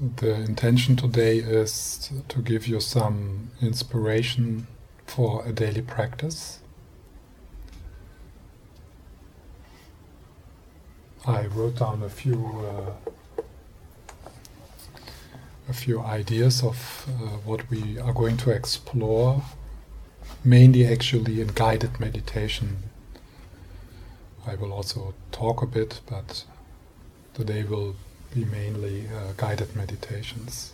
The intention today is to give you some inspiration for a daily practice. I wrote down a few uh, a few ideas of uh, what we are going to explore, mainly actually in guided meditation. I will also talk a bit, but today will be mainly uh, guided meditations.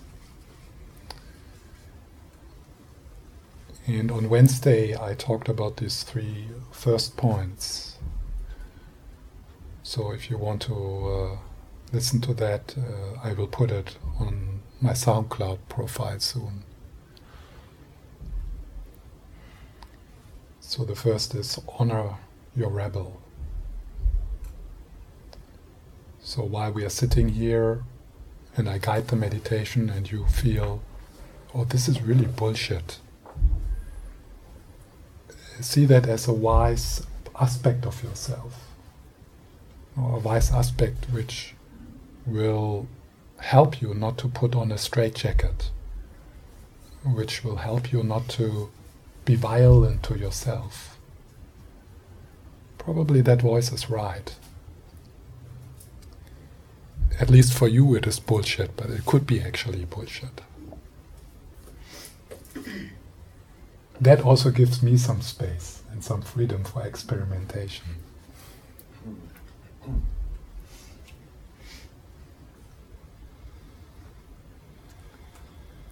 And on Wednesday, I talked about these three first points. So if you want to uh, listen to that, uh, I will put it on my SoundCloud profile soon. So the first is honor your rebel. So while we are sitting here and I guide the meditation and you feel, oh, this is really bullshit, see that as a wise aspect of yourself, or a wise aspect which will help you not to put on a straitjacket, which will help you not to be violent to yourself. Probably that voice is right at least for you it is bullshit, but it could be actually bullshit. That also gives me some space and some freedom for experimentation.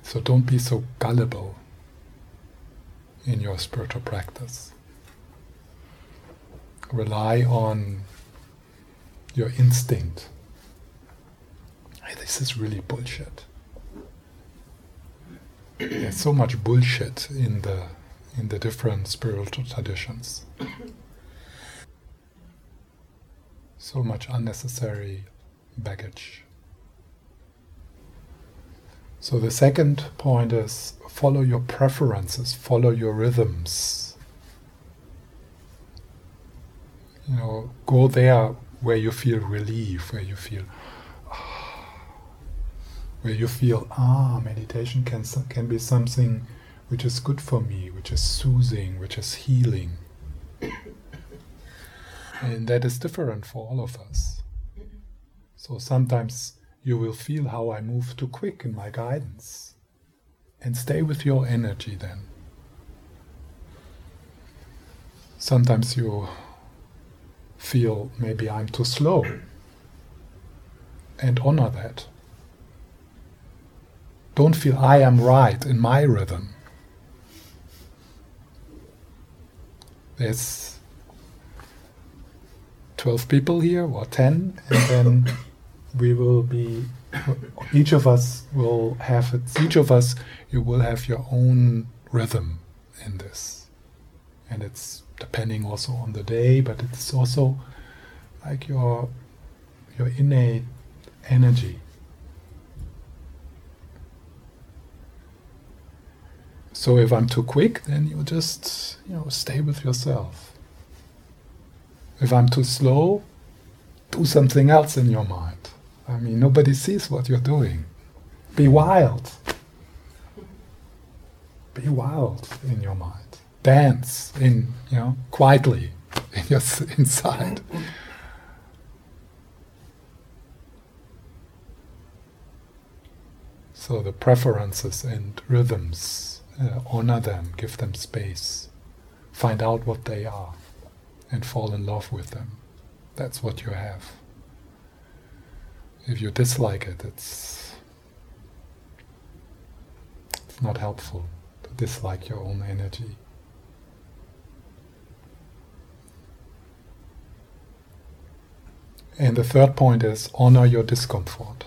So don't be so gullible in your spiritual practice. Rely on your instinct hey, this is really bullshit. There's so much bullshit in the in the different spiritual traditions. So much unnecessary baggage. So the second point is follow your preferences, follow your rhythms. You know, go there where you feel relief, where you feel where you feel, ah, meditation can, can be something which is good for me, which is soothing, which is healing. and that is different for all of us. So sometimes you will feel how I move too quick in my guidance. And stay with your energy then. Sometimes you feel maybe I'm too slow. And honor that. Don't feel I am right in my rhythm. There's 12 people here, or 10, and then we will be, each of us will have, it, each of us, you will have your own rhythm in this. And it's depending also on the day, but it's also like your, your innate energy. So if I'm too quick, then you just you know stay with yourself. If I'm too slow, do something else in your mind. I mean, nobody sees what you're doing. Be wild. Be wild in your mind. Dance in you know quietly in your inside. So the preferences and rhythms uh, honor them, give them space, find out what they are, and fall in love with them. That's what you have. If you dislike it, it's it's not helpful to dislike your own energy. And the third point is honor your discomfort.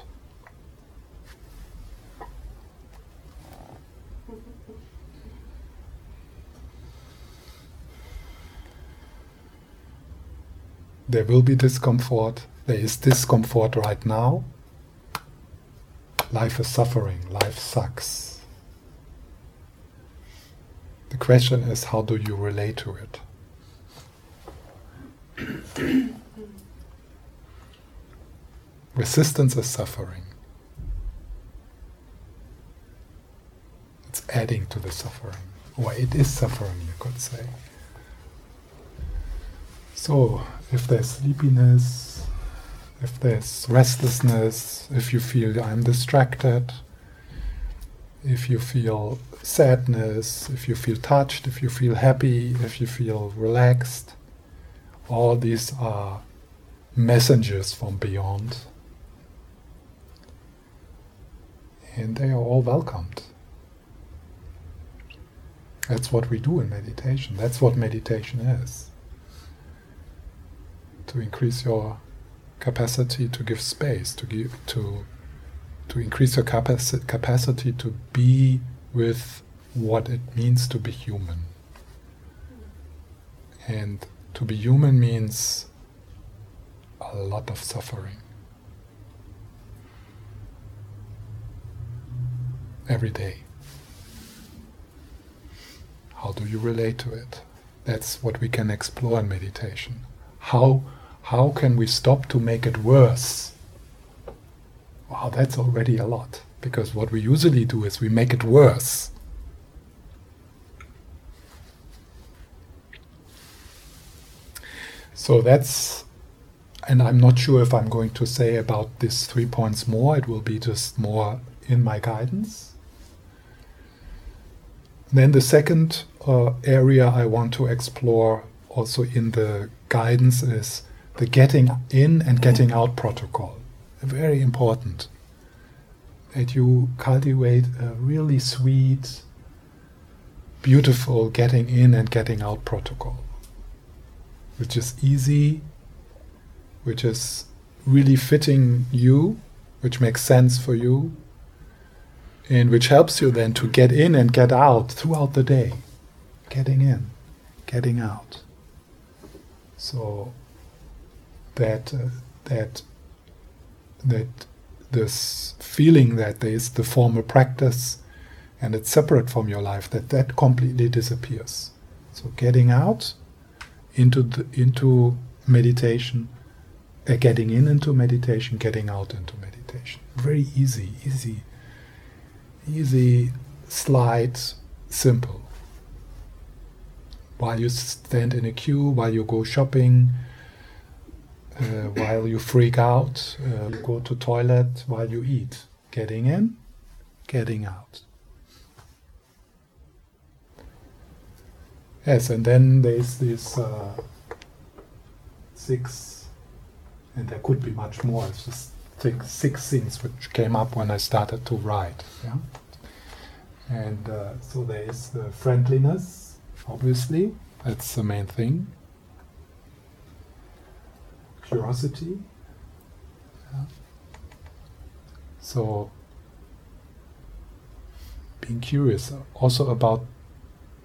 There will be discomfort. There is discomfort right now. Life is suffering. Life sucks. The question is how do you relate to it? Resistance is suffering. it's adding to the suffering. Or it is suffering, you could say. So, if there's sleepiness, if there's restlessness, if you feel I'm distracted, if you feel sadness, if you feel touched, if you feel happy, if you feel relaxed, all these are messengers from beyond. And they are all welcomed. That's what we do in meditation. That's what meditation is. To increase your capacity to give space, to give to to increase your capaci- capacity to be with what it means to be human. And to be human means a lot of suffering. Every day. How do you relate to it? That's what we can explore in meditation. How, how can we stop to make it worse? Wow, that's already a lot. Because what we usually do is we make it worse. So that's, and I'm not sure if I'm going to say about these three points more. It will be just more in my guidance. Then the second uh, area I want to explore also in the guidance is the getting in and getting out protocol. Very important that you cultivate a really sweet, beautiful getting in and getting out protocol, which is easy, which is really fitting you, which makes sense for you, and which helps you then to get in and get out throughout the day. Getting in, getting out. So that uh, that that this feeling that there is the formal practice and it's separate from your life that that completely disappears. So getting out into the, into meditation, uh, getting in into meditation, getting out into meditation. Very easy, easy easy, slight, simple. While you stand in a queue, while you go shopping, while you freak out, uh, you go to toilet, while you eat, getting in, getting out. Yes, and then there's this uh, six, and there could be much more. It's just six, six things which came up when I started to write. Yeah? And uh, so there is the friendliness, obviously, that's the main thing. Curiosity. Yeah. So, being curious also about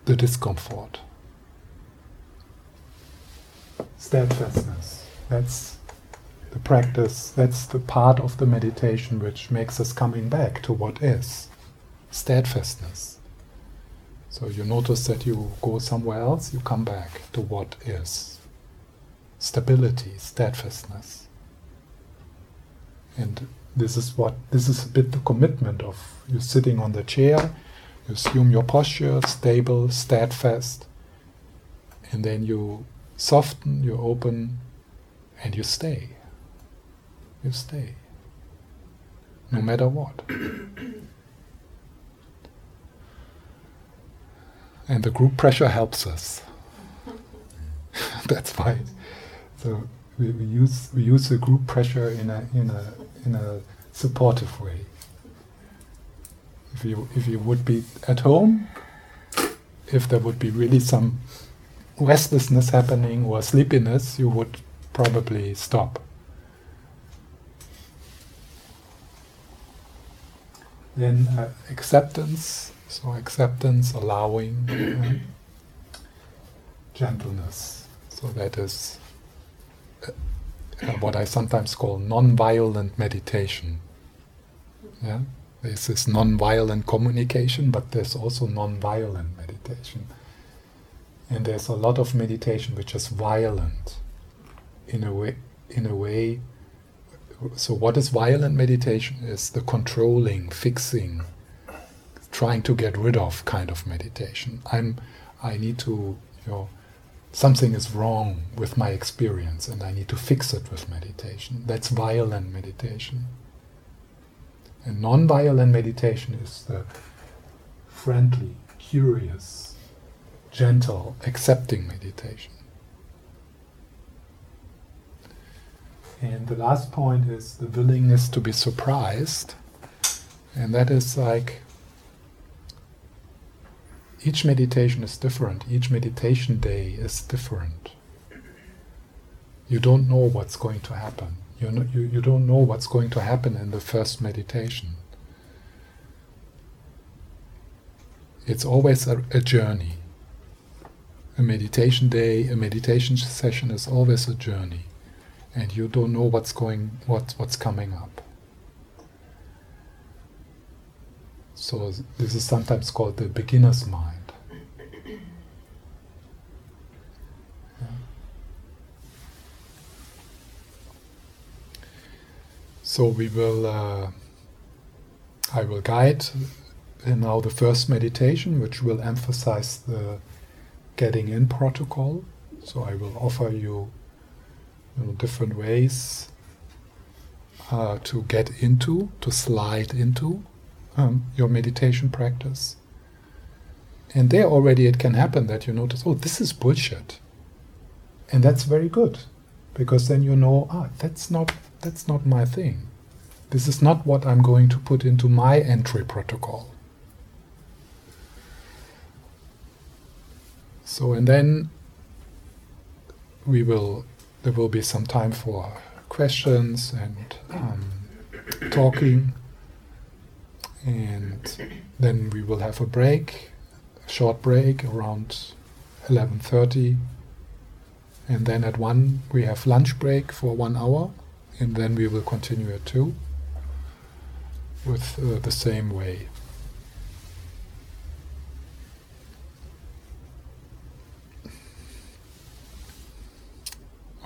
the discomfort. Steadfastness. That's the practice, that's the part of the meditation which makes us coming back to what is steadfastness. So you notice that you go somewhere else, you come back to what is stability, steadfastness. And this is what this is a bit the commitment of you sitting on the chair, you assume your posture, stable, steadfast, and then you soften, you open, and you stay. You stay. No matter what. and the group pressure helps us. That's why. So we, we use we use the group pressure in a in a in a supportive way. If you if you would be at home, if there would be really some restlessness happening or sleepiness, you would probably stop. Then uh, acceptance, so acceptance, allowing, gentleness. So that is Uh, what I sometimes call non-violent meditation. Yeah, this is non-violent communication, but there's also non-violent meditation. And there's a lot of meditation which is violent, in a way. In a way. So what is violent meditation? Is the controlling, fixing, trying to get rid of kind of meditation. I'm I need to you know something is wrong with my experience and I need to fix it with meditation. That's violent meditation. And non-violent meditation is the friendly, curious, gentle, accepting meditation. And the last point is the willingness to be surprised. And that is like each meditation is different, each meditation day is different. You don't know what's going to happen. You, know, you, you don't know what's going to happen in the first meditation. It's always a, a journey. A meditation day, a meditation session is always a journey, and you don't know what's going, what, what's coming up. So this is sometimes called the beginner's mind. So we will, uh, I will guide now the first meditation, which will emphasize the getting in protocol. So I will offer you, you know, different ways uh, to get into, to slide into um, your meditation practice. And there already it can happen that you notice, oh, this is bullshit. And that's very good. Because then you know, ah, that's not that's not my thing. This is not what I'm going to put into my entry protocol. So and then we will there will be some time for questions and um, talking and then we will have a break, a short break around 11:30, and then at one we have lunch break for one hour, and then we will continue at two with uh, the same way.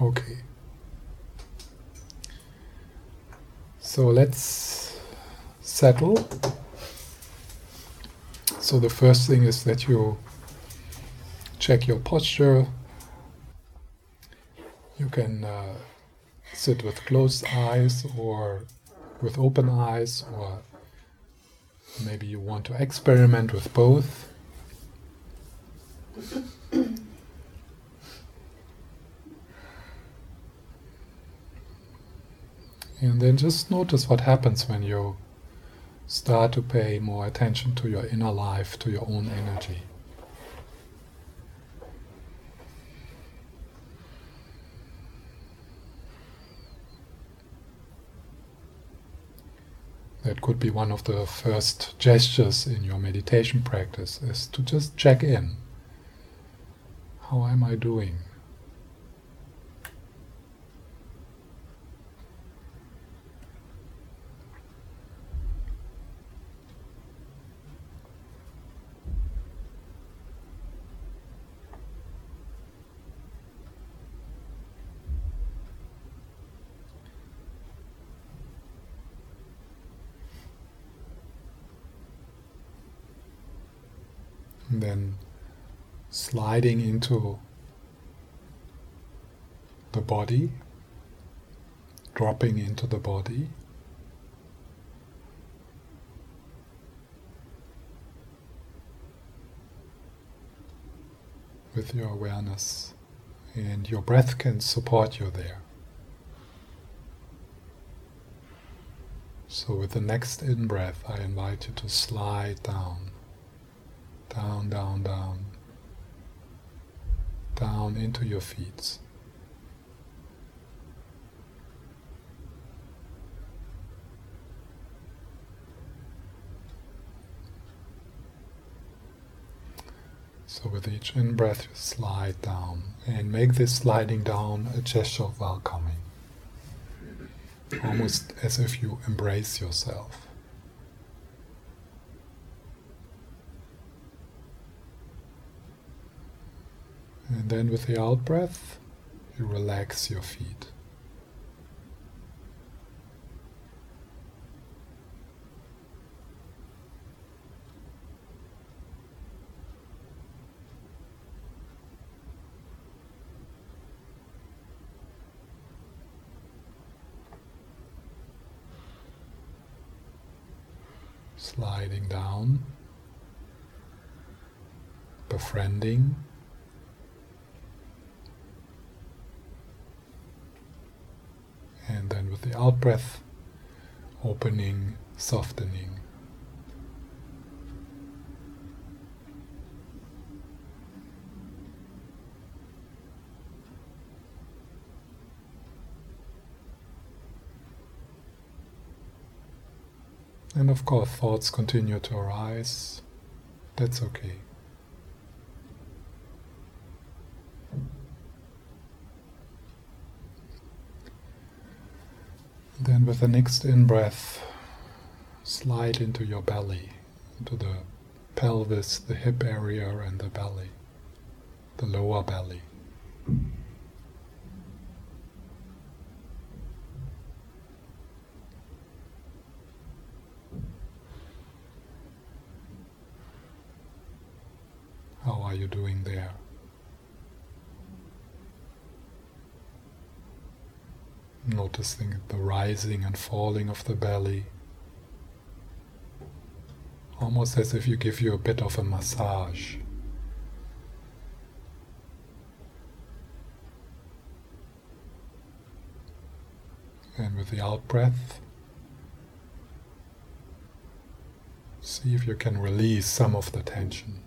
Okay. So let's settle. So the first thing is that you check your posture. You can uh, sit with closed eyes or with open eyes, or maybe you want to experiment with both. And then just notice what happens when you start to pay more attention to your inner life, to your own energy. That could be one of the first gestures in your meditation practice is to just check in. How am I doing? And then sliding into the body, dropping into the body. With your awareness, and your breath can support you there. So, with the next in breath, I invite you to slide down down, down, down, down into your feet. So with each in breath, you slide down and make this sliding down a gesture of welcoming, almost as if you embrace yourself. And then with the out breath, you relax your feet. sliding down, befriending. Breath, opening, softening. And of course, thoughts continue to arise. That's okay. Then, with the next in breath, slide into your belly, into the pelvis, the hip area, and the belly, the lower belly. How are you doing there? Noticing the rising and falling of the belly. Almost as if you give you a bit of a massage. And with the out breath, see if you can release some of the tension.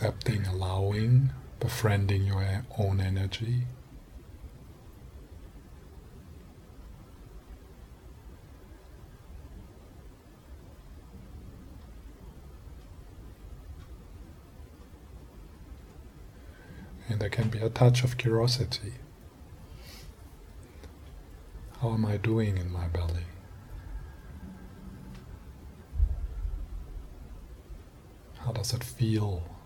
accepting, allowing, befriending your own energy. And there can be a touch of curiosity. How am I doing in my belly? How does it feel?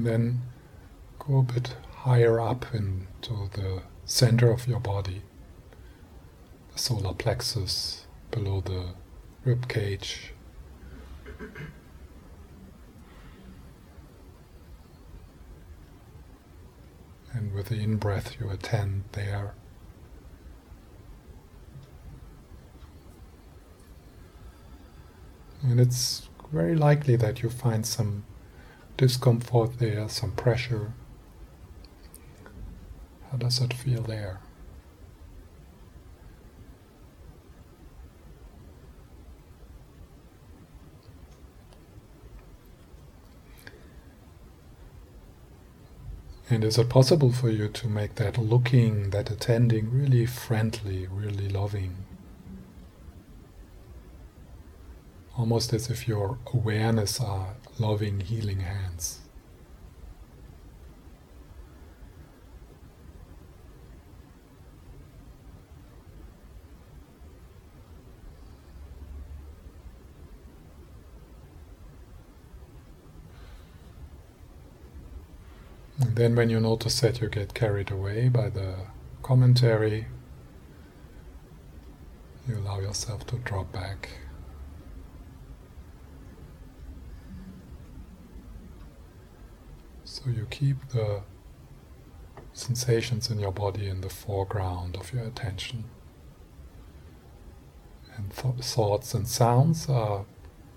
And then go a bit higher up into the center of your body, the solar plexus below the rib cage. And with the in breath, you attend there. And it's very likely that you find some discomfort there, some pressure. How does it feel there? And is it possible for you to make that looking, that attending really friendly, really loving? Almost as if your awareness are loving, healing hands. And then, when you notice that you get carried away by the commentary, you allow yourself to drop back. So you keep the sensations in your body in the foreground of your attention. And th- thoughts and sounds are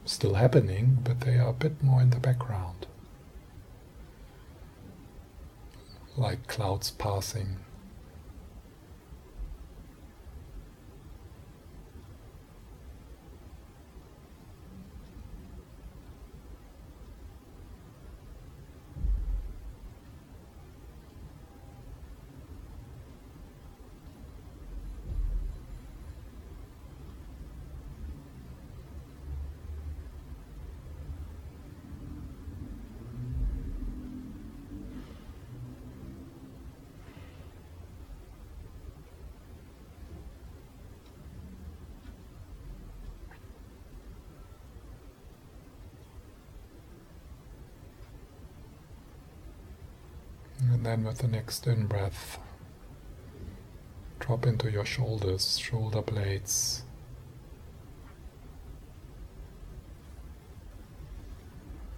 still happening, but they are a bit more in the background. Like clouds passing. With the next in breath, drop into your shoulders, shoulder blades.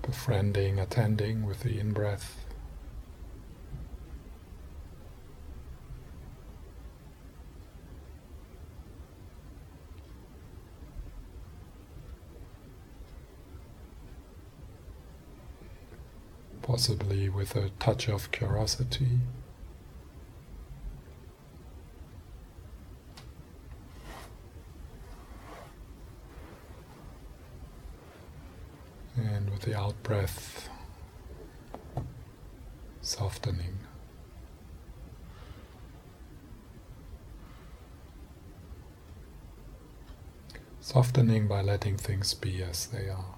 Befriending, attending with the in breath. Possibly with a touch of curiosity. And with the out breath, softening. Softening by letting things be as they are.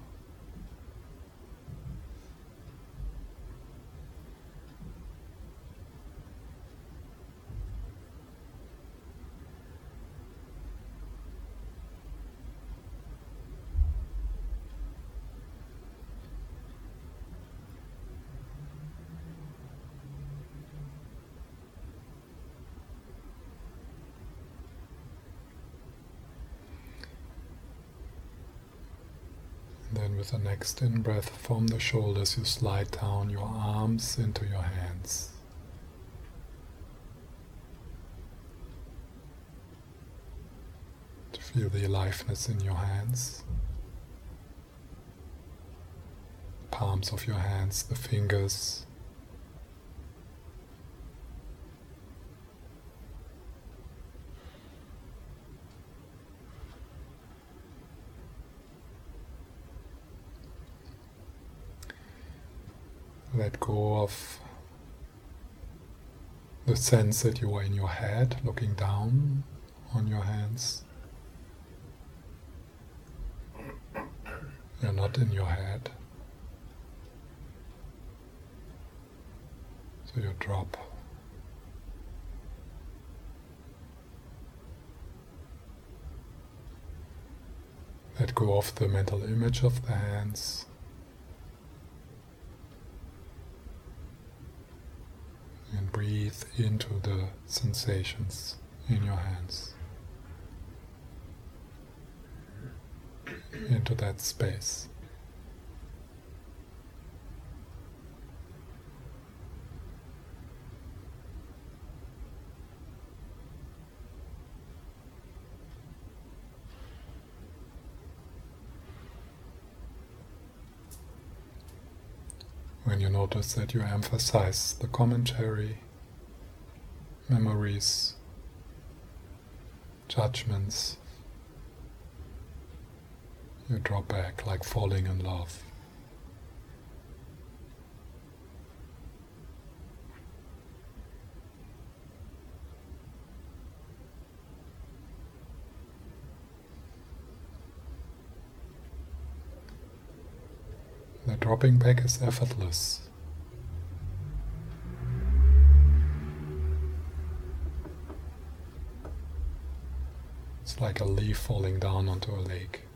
Then, with the next in breath from the shoulders, you slide down your arms into your hands. To feel the aliveness in your hands, palms of your hands, the fingers. Let go of the sense that you are in your head, looking down on your hands. You're not in your head. So you drop. Let go of the mental image of the hands. and breathe into the sensations in your hands, into that space. when you notice that you emphasize the commentary, memories, judgments, you drop back like falling in love. The dropping back is effortless. It's like a leaf falling down onto a lake.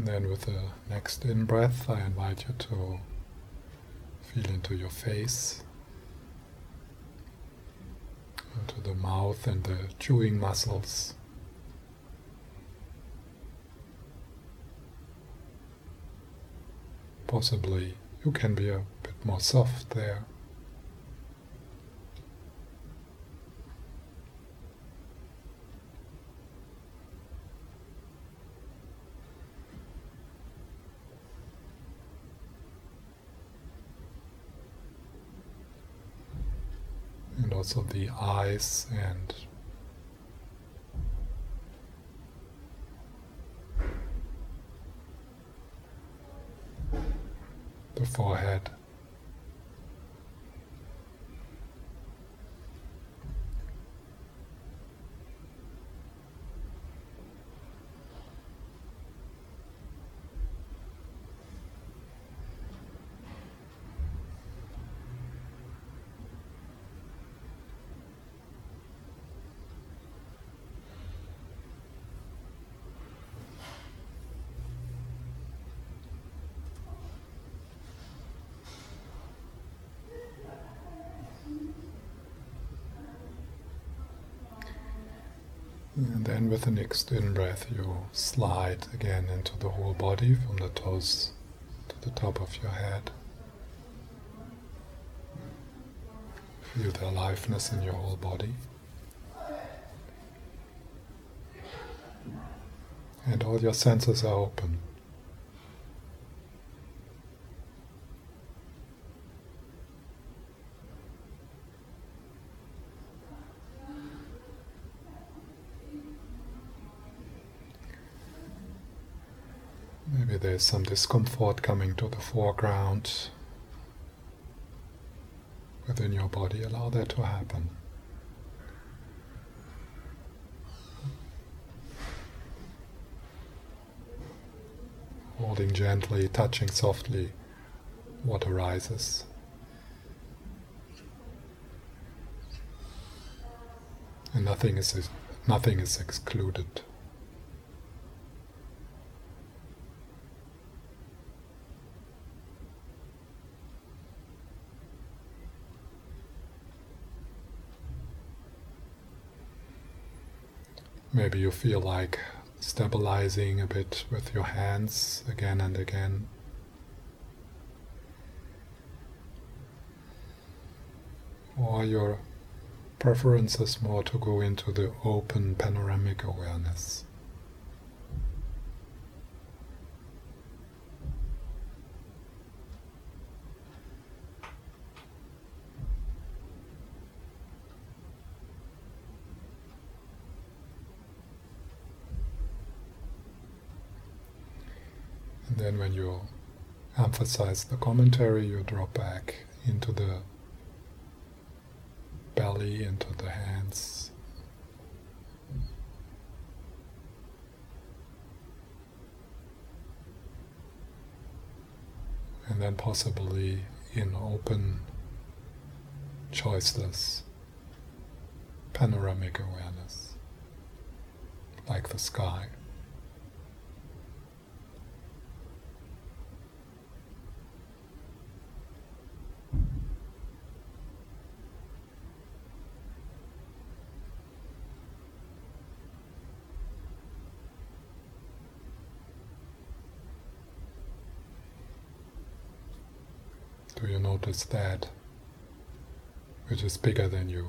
And then with the next in breath, I invite you to feel into your face, into the mouth and the chewing muscles. Possibly you can be a bit more soft there. And also the eyes and the forehead. And then with the next in breath, you slide again into the whole body from the toes to the top of your head. Feel the aliveness in your whole body. And all your senses are open. Maybe there's some discomfort coming to the foreground within your body. Allow that to happen. Holding gently, touching softly what arises. And nothing is nothing is excluded. Maybe you feel like stabilizing a bit with your hands again and again. Or your preference is more to go into the open panoramic awareness. And then when you emphasize the commentary, you drop back into the belly, into the hands. And then possibly in open, choiceless, panoramic awareness, like the sky. Notice that which is bigger than you?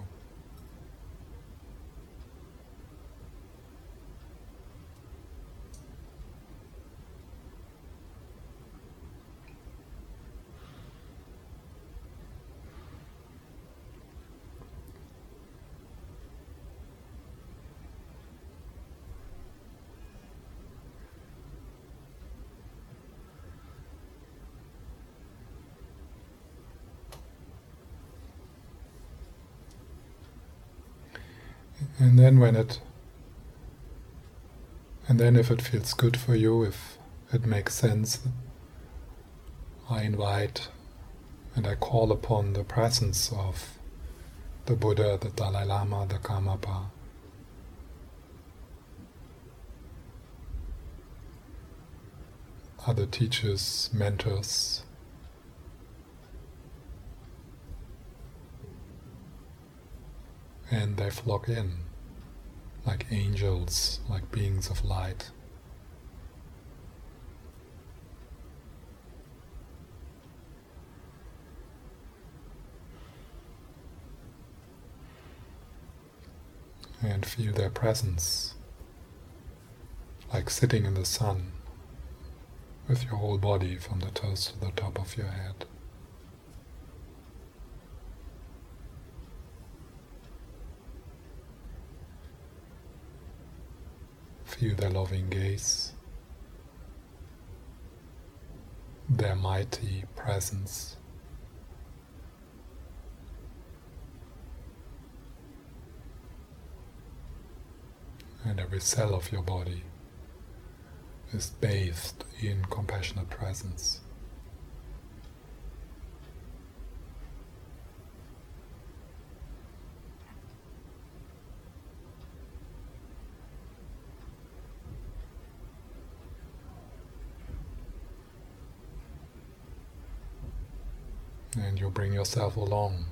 And then when it and then if it feels good for you, if it makes sense, I invite and I call upon the presence of the Buddha, the Dalai Lama, the Karmapa. Other teachers, mentors, and they flock in like angels, like beings of light. And feel their presence, like sitting in the sun with your whole body from the toes to the top of your head. Feel their loving gaze, their mighty presence. And every cell of your body is bathed in compassionate presence. and you bring yourself along.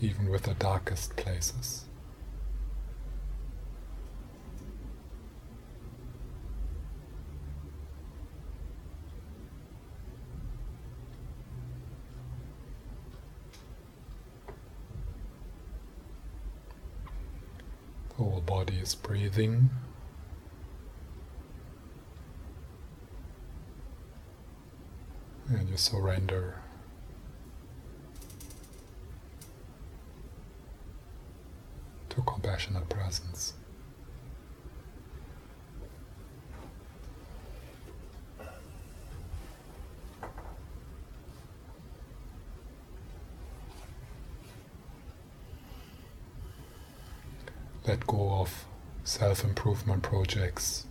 Even with the darkest places. Whole body is breathing. and you surrender. To compassionate presence. Let go of self improvement projects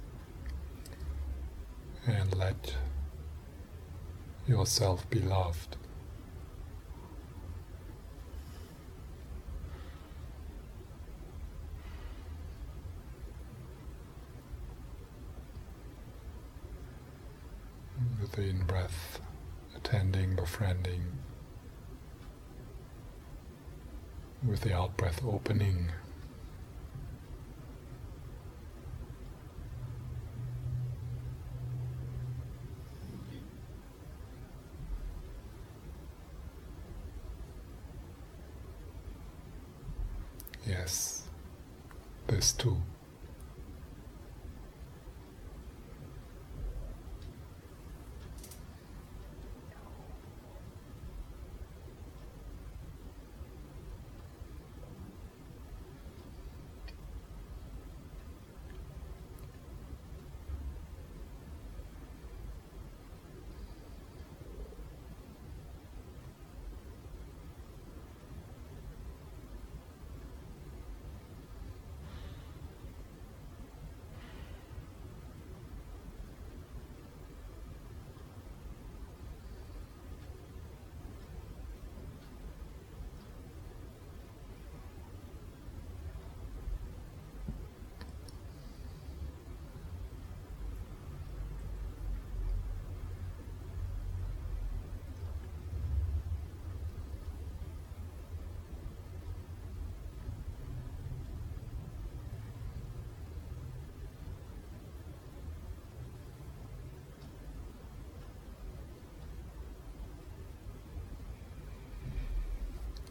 and let yourself be loved. With the in breath, attending, befriending, with the out breath opening. Yes, this too.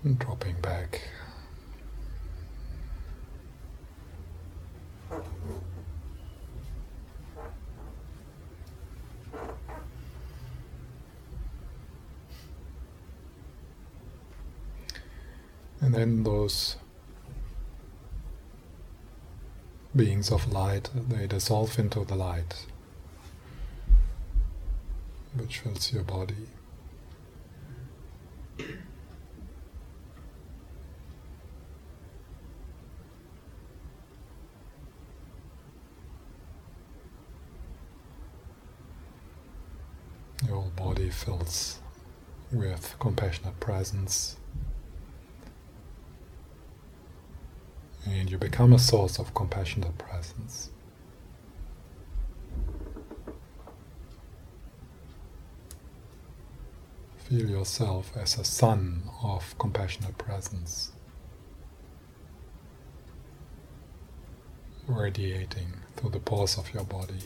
and dropping back. And then those beings of light, they dissolve into the light which fills your body. Your body fills with compassionate presence. And you become a source of compassionate presence. Feel yourself as a sun of compassionate presence, radiating through the pores of your body.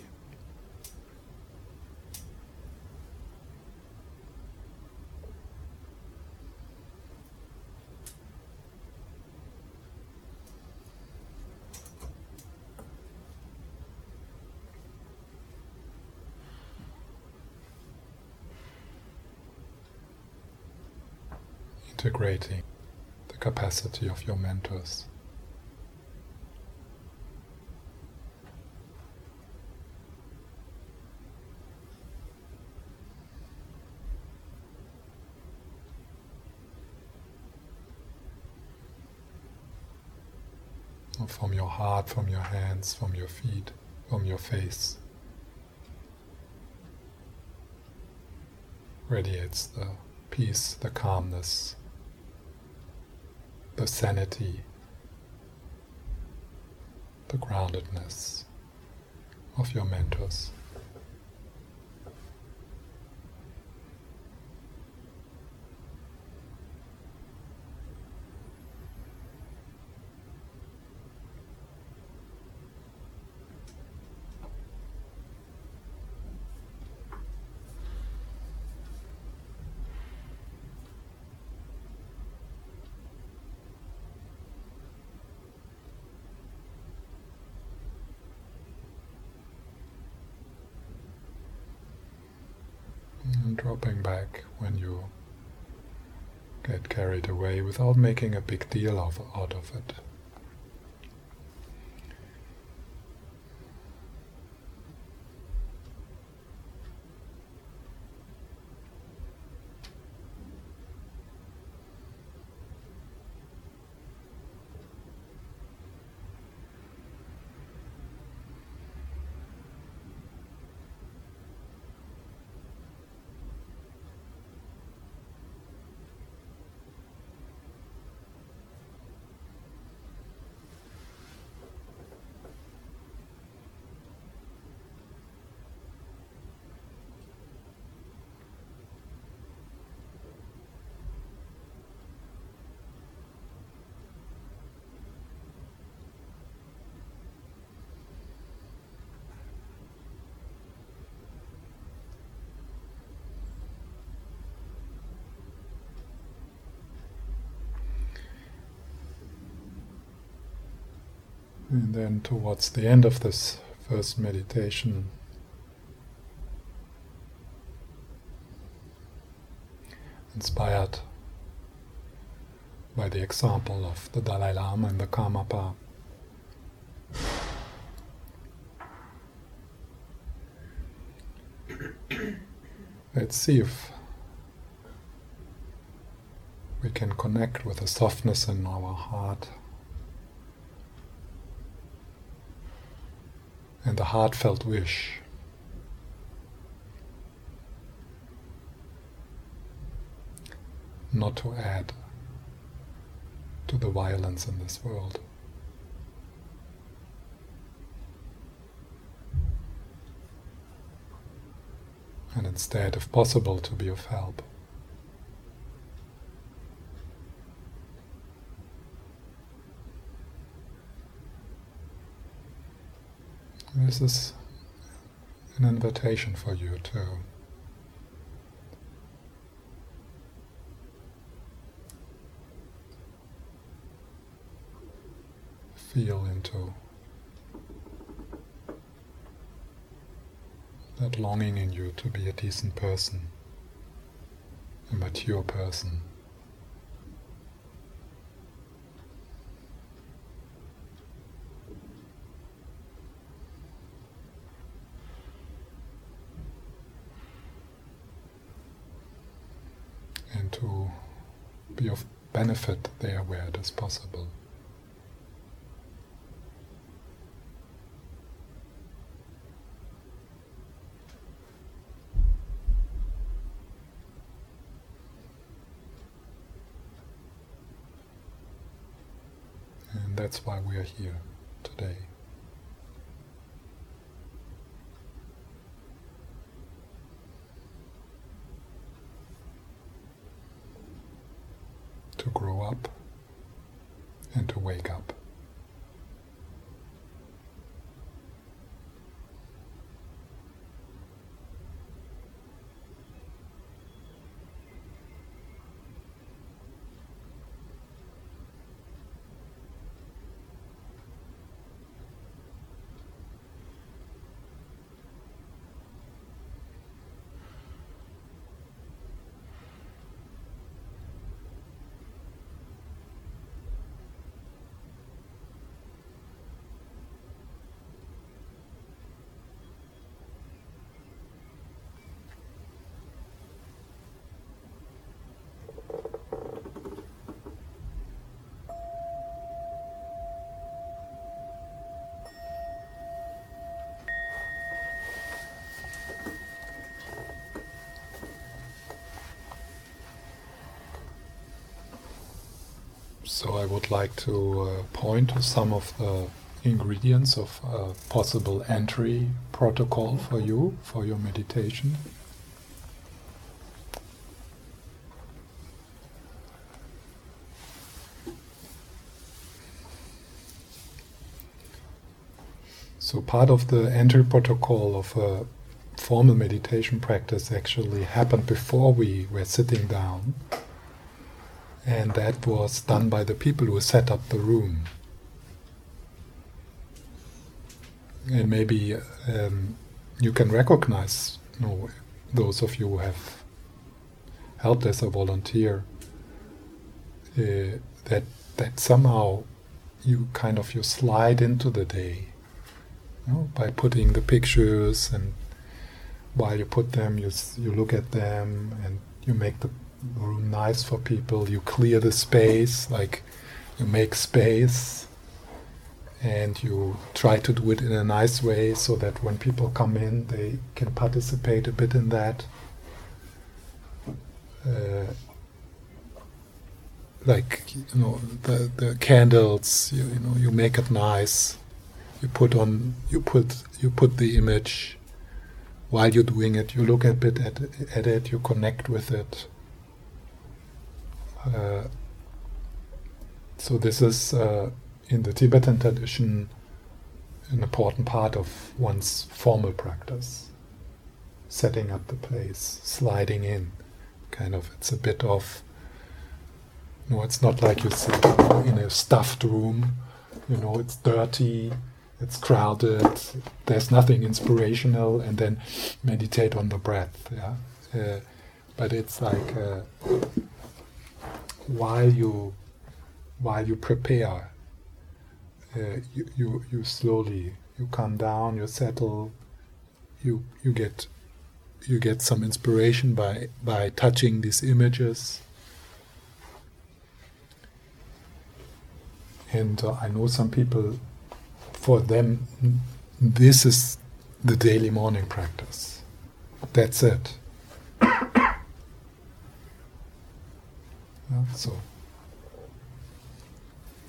The capacity of your mentors. From your heart, from your hands, from your feet, from your face. Radiates the peace, the calmness, the sanity, the groundedness of your mentors. And dropping back when you get carried without making a big deal of, out of it. And then, towards the end of this first meditation, inspired by the example of the Dalai Lama and the Karmapa, let's see if we can connect with the softness in our heart. And the heartfelt wish not to add to the violence in this world. And instead, if possible, to be of help. This is an invitation for you to feel into that longing in you to be a decent person, a mature person. To be of benefit there where it is possible. And that's why we are here today. So I would like to uh, point to some of the ingredients of a possible entry protocol for you, for your meditation. So part of the entry protocol of a formal meditation practice actually happened before we were sitting down. And that was done by the people who set up the room. And maybe um, you can recognize you know, those of you who have helped as a volunteer uh, that that somehow you kind of you slide into the day you know, by putting the pictures and while you put them, you you look at them and you make the room nice for people. You clear the space, like you make space, and you try to do it in a nice way so that when people come in, they can participate a bit in that. Uh, like you know the the candles, you, you know you make it nice you put on you put you put the image while you're doing it you look a bit at, at it you connect with it uh, so this is uh, in the Tibetan tradition an important part of one's formal practice setting up the place sliding in kind of it's a bit of you know it's not like you sit in a stuffed room you know it's dirty it's crowded, there's nothing inspirational, and then meditate on the breath. Yeah, uh, but it's like uh, while you while you prepare, uh, you, you you slowly you come down, you settle, you you get you get some inspiration by by touching these images. And uh, I know some people for them, this is the daily morning practice. That's it. So,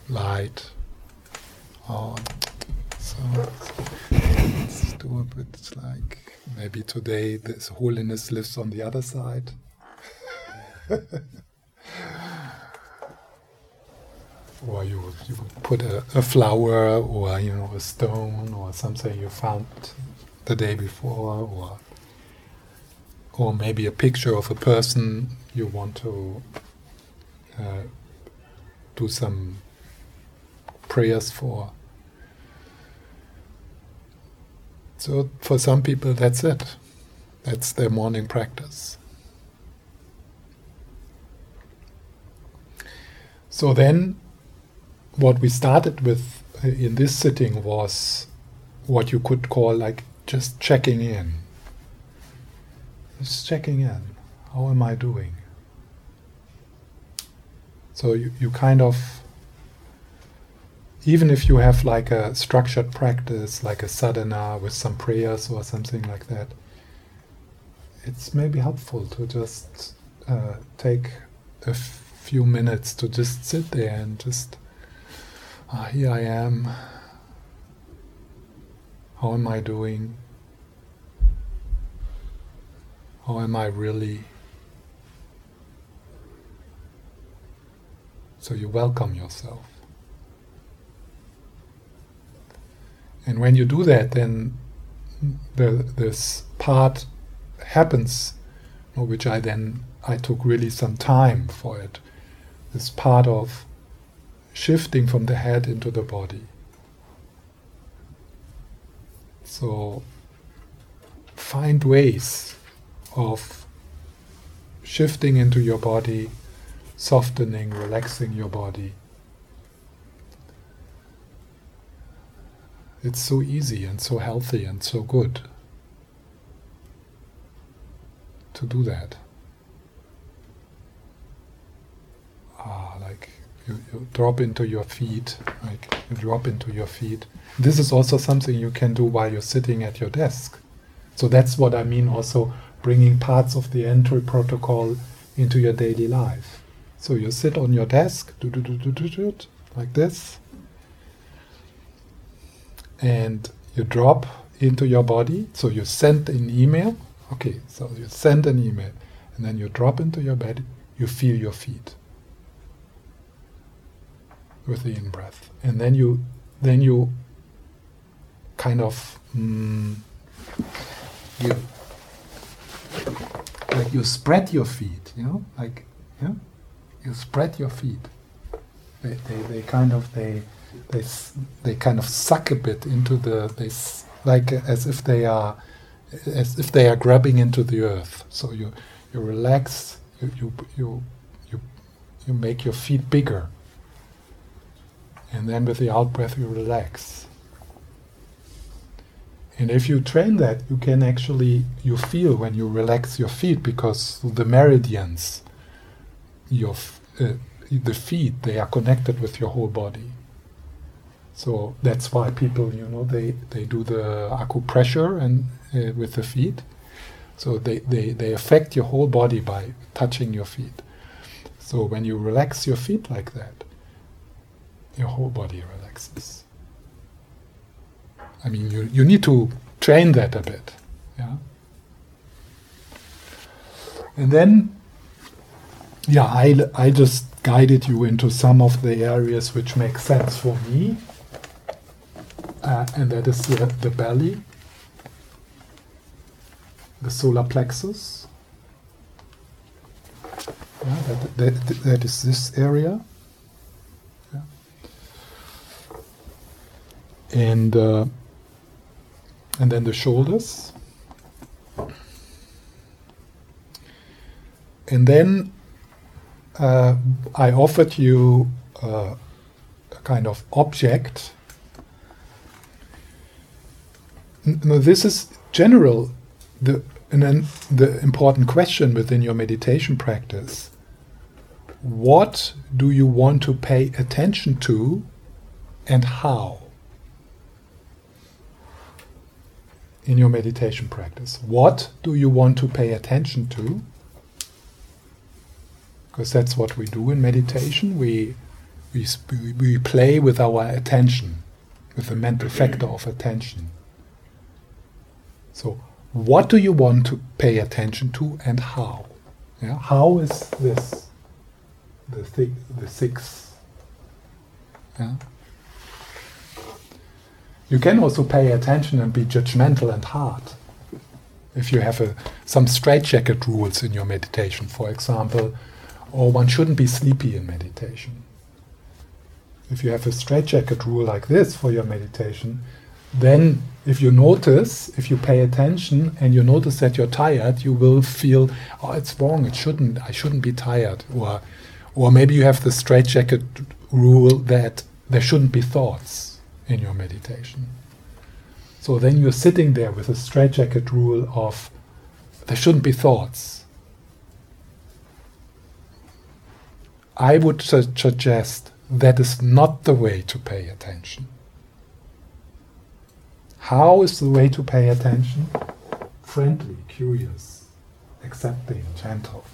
light on. So, let's do a bit like maybe today this holiness lives on the other side. or you you put a, a, flower or you know a stone or something you found the day before or or maybe a picture of a person you want to uh, do some prayers for. So for some people that's it. That's their morning practice. So then what we started with in this sitting was what you could call like just checking in. Just checking in. How am I doing? So you, you kind of, even if you have like a structured practice, like a sadhana with some prayers or something like that, it's maybe helpful to just uh, take a few minutes to just sit there and just Ah, here I am. How am I doing? How am I really? So you welcome yourself. And when you do that, then the, this part happens, which I then I took really some time for it. This part of shifting from the head into the body. So find ways of shifting into your body, softening, relaxing your body. It's so easy and so healthy and so good to do that. Ah, like you, you drop into your feet, like you drop into your feet. This is also something you can do while you're sitting at your desk. So that's what I mean also bringing parts of the entry protocol into your daily life. So you sit on your desk, like this, and you drop into your body. So you send an email. Okay, so you send an email, and then you drop into your bed. You feel your feet with the in breath, and then you then you kind of mm, you like you spread your feet, you know, like yeah, you spread your feet. They, they, they kind of they they they kind of suck a bit into the they like as if they are as if they are grabbing into the earth. So you you relax, you you you you, you make your feet bigger, and then with the out breath you relax. And if you train that, you can actually you feel when you relax your feet because the meridians, your uh, the feet they are connected with your whole body. So that's why people, you know, they, they do the acupressure and uh, with the feet. So they, they, they affect your whole body by touching your feet. So when you relax your feet like that, your whole body relaxes. I mean, you, you need to train that a bit. Yeah. And then, yeah, I, I just guided you into some of the areas which make sense for me. Uh, and that is the, the belly, the solar plexus. Yeah, that, that, that is this area. Yeah. And uh, and then the shoulders. And then uh, I offered you uh, a kind of object. No, this is general. The and then the important question within your meditation practice: What do you want to pay attention to, and how? in your meditation practice. What do you want to pay attention to? Because that's what we do in meditation. We, we, we play with our attention, with the mental mm-hmm. factor of attention. So, what do you want to pay attention to and how? Yeah? How is this the, th- the six? Yeah? You can also pay attention and be judgmental and hard. If you have a, some straitjacket rules in your meditation, for example, or one shouldn't be sleepy in meditation. If you have a straitjacket rule like this for your meditation, then if you notice, if you pay attention and you notice that you're tired, you will feel, oh, it's wrong. It shouldn't. I shouldn't be tired. Or, or maybe you have the straitjacket rule that there shouldn't be thoughts in your meditation. So then you're sitting there with a straitjacket rule of there shouldn't be thoughts. I would su- suggest that is not the way to pay attention. How is the way to pay attention? Friendly, curious, accepting, gentle.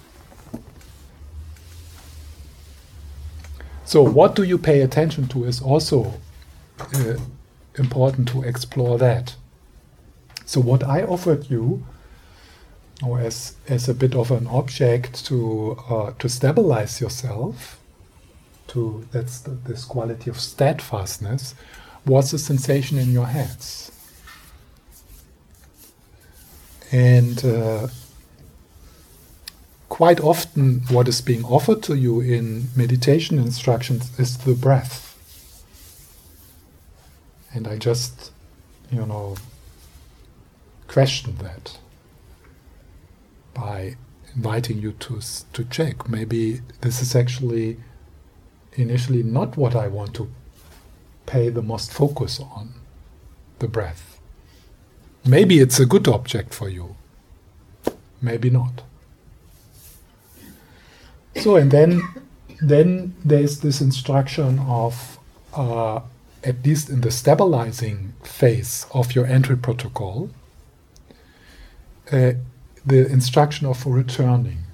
So, what do you pay attention to is also uh, important to explore that. So what I offered you, or as as a bit of an object to uh, to stabilize yourself, to that's the, this quality of steadfastness, was a sensation in your hands. And uh, quite often, what is being offered to you in meditation instructions is the breath. And I just, you know, questioned that by inviting you to to check. Maybe this is actually initially not what I want to pay the most focus on, the breath. Maybe it's a good object for you. Maybe not. So and then then there's this instruction of uh, at least in the stabilizing phase of your entry protocol, uh, the instruction of returning.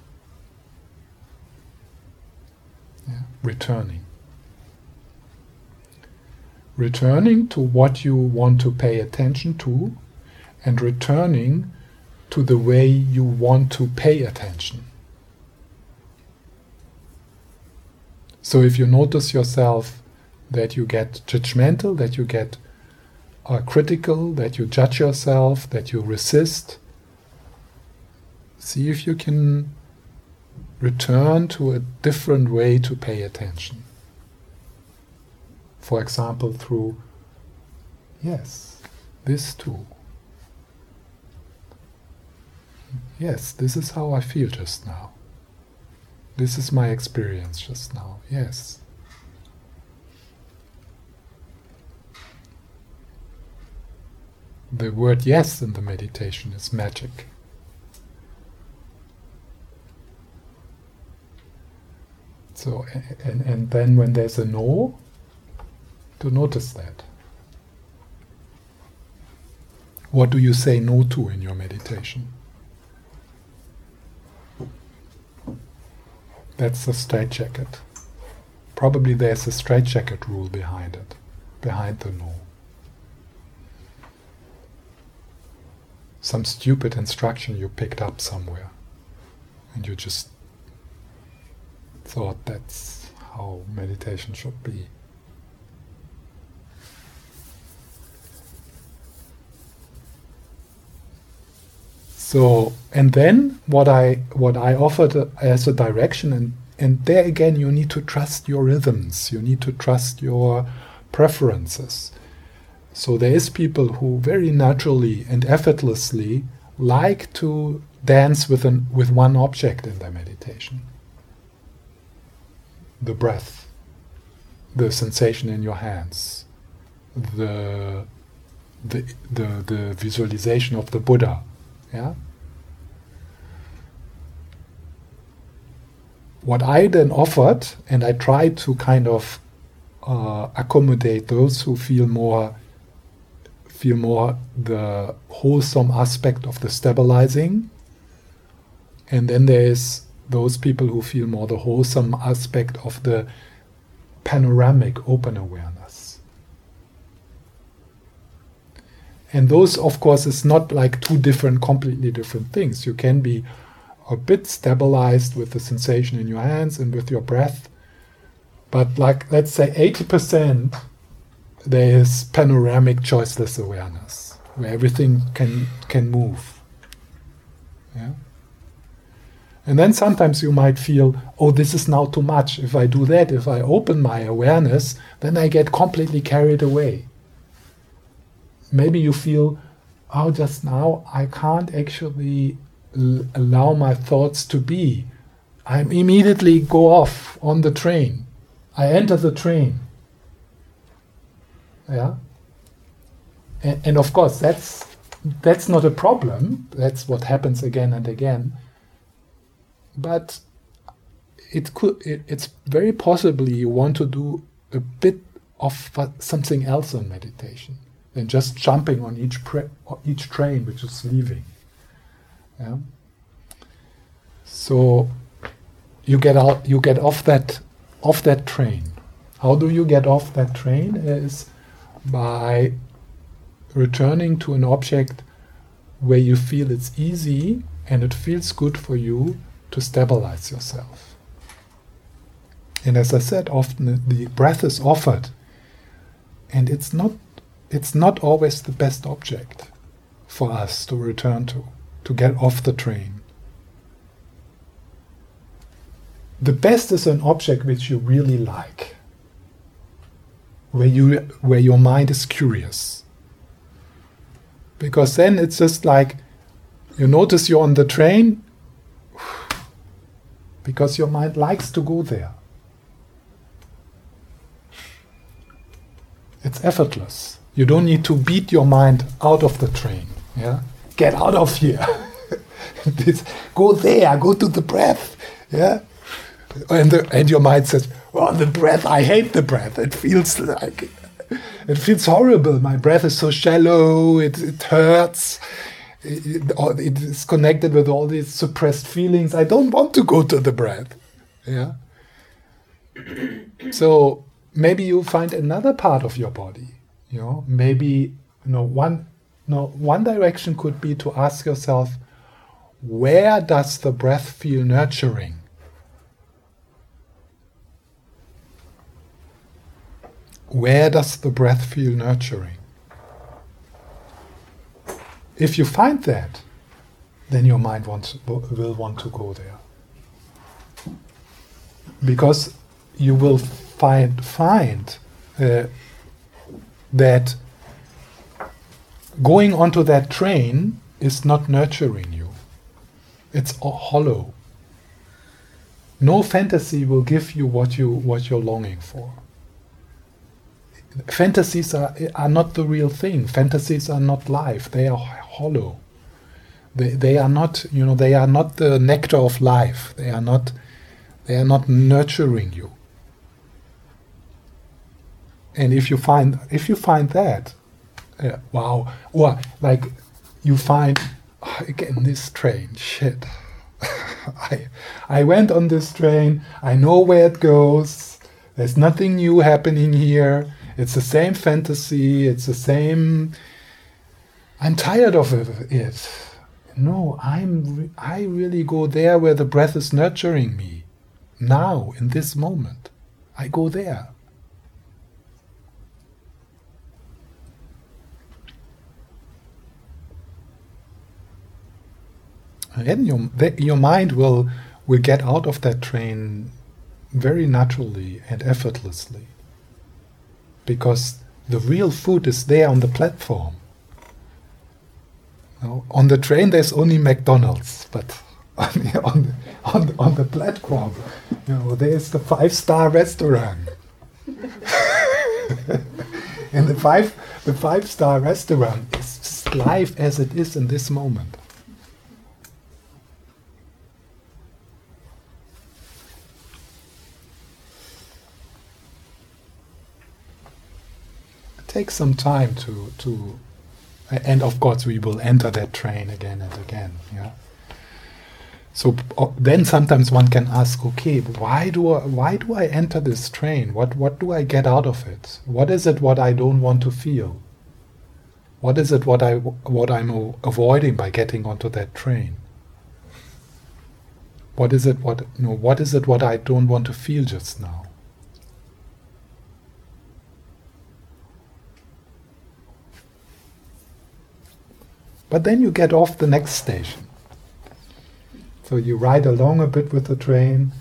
returning. Returning to what you want to pay attention to and returning to the way you want to pay attention. So if you notice yourself that you get judgmental, that you get uh, critical, that you judge yourself, that you resist, see if you can return to a different way to pay attention. For example, through, yes, this too. Yes, this is how I feel just now. This is my experience just now. Yes. The word yes in the meditation is magic. So, and, and then when there's a no, to notice that. What do you say no to in your meditation? That's the straitjacket. Probably there's a straitjacket rule behind it, behind the no. Some stupid instruction you picked up somewhere, and you just thought that's how meditation should be. So, and then what I what I offered as a direction, and and there again, you need to trust your rhythms. You need to trust your preferences. So there is people who very naturally and effortlessly like to dance with an with one object in their meditation. The breath, the sensation in your hands, the the the, the visualization of the Buddha yeah? What I then offered, and I tried to kind of uh, accommodate those who feel more feel more the wholesome aspect of the stabilizing, and then there is those people who feel more the wholesome aspect of the panoramic open awareness. And those, of course, is not like two different, completely different things. You can be a bit stabilized with the sensation in your hands and with your breath. But, like, let's say 80%, there is panoramic choiceless awareness, where everything can, can move. Yeah? And then sometimes you might feel, oh, this is now too much. If I do that, if I open my awareness, then I get completely carried away maybe you feel, oh, just now I can't actually l- allow my thoughts to be. I immediately go off on the train. I enter the train. Yeah. And, and of course, that's that's not a problem. That's what happens again and again. But it could. It, it's very possibly you want to do a bit of something else on meditation than just jumping on each each train which is leaving. Yeah? So you get out, you get off that off that train. How do you get off that train? Is by returning to an object where you feel it's easy and it feels good for you to stabilize yourself. And as I said, often the breath is offered, and it's not it's not always the best object for us to return to, to get off the train. The best is an object which you really like, where, you, where your mind is curious. Because then it's just like you notice you're on the train because your mind likes to go there. It's effortless. You don't need to beat your mind out of the train. Yeah, get out of here. this, go there. Go to the breath. Yeah, and the, and your mind says, Oh, the breath. I hate the breath. It feels like it feels horrible. My breath is so shallow. It it hurts." It, it is connected with all these suppressed feelings. I don't want to go to the breath. Yeah. so maybe you find another part of your body. You know, maybe you know one. No, one direction could be to ask yourself, where does the breath feel nurturing? Where does the breath feel nurturing? If you find that, then your mind wants, will want to go there. Because you will find, find uh, that going onto that train is not nurturing you. It's hollow. No fantasy will give you what you what you're longing for. Fantasies are, are not the real thing. Fantasies are not life. They are hollow. They, they are not, you know, they are not the nectar of life. They are not, they are not nurturing you. And if you find, if you find that, wow, or like you find oh, again this train, shit. I, I went on this train. I know where it goes. There's nothing new happening here. It's the same fantasy. It's the same. I'm tired of it. No, I'm. I really go there where the breath is nurturing me. Now, in this moment, I go there. And your, your mind will will get out of that train very naturally and effortlessly because the real food is there on the platform on the train, there's only McDonald's, but on the, on the, on the, on the platform, you know, there's the five-star restaurant. and the five the five-star restaurant is life as it is in this moment. It takes some time to to and of course we will enter that train again and again yeah. So uh, then sometimes one can ask okay why do I, why do I enter this train? What what do I get out of it? What is it what I don't want to feel? What is it what I what I'm avoiding by getting onto that train? What is it what no what is it what I don't want to feel just now But then you get off the next station. So you ride along a bit with the train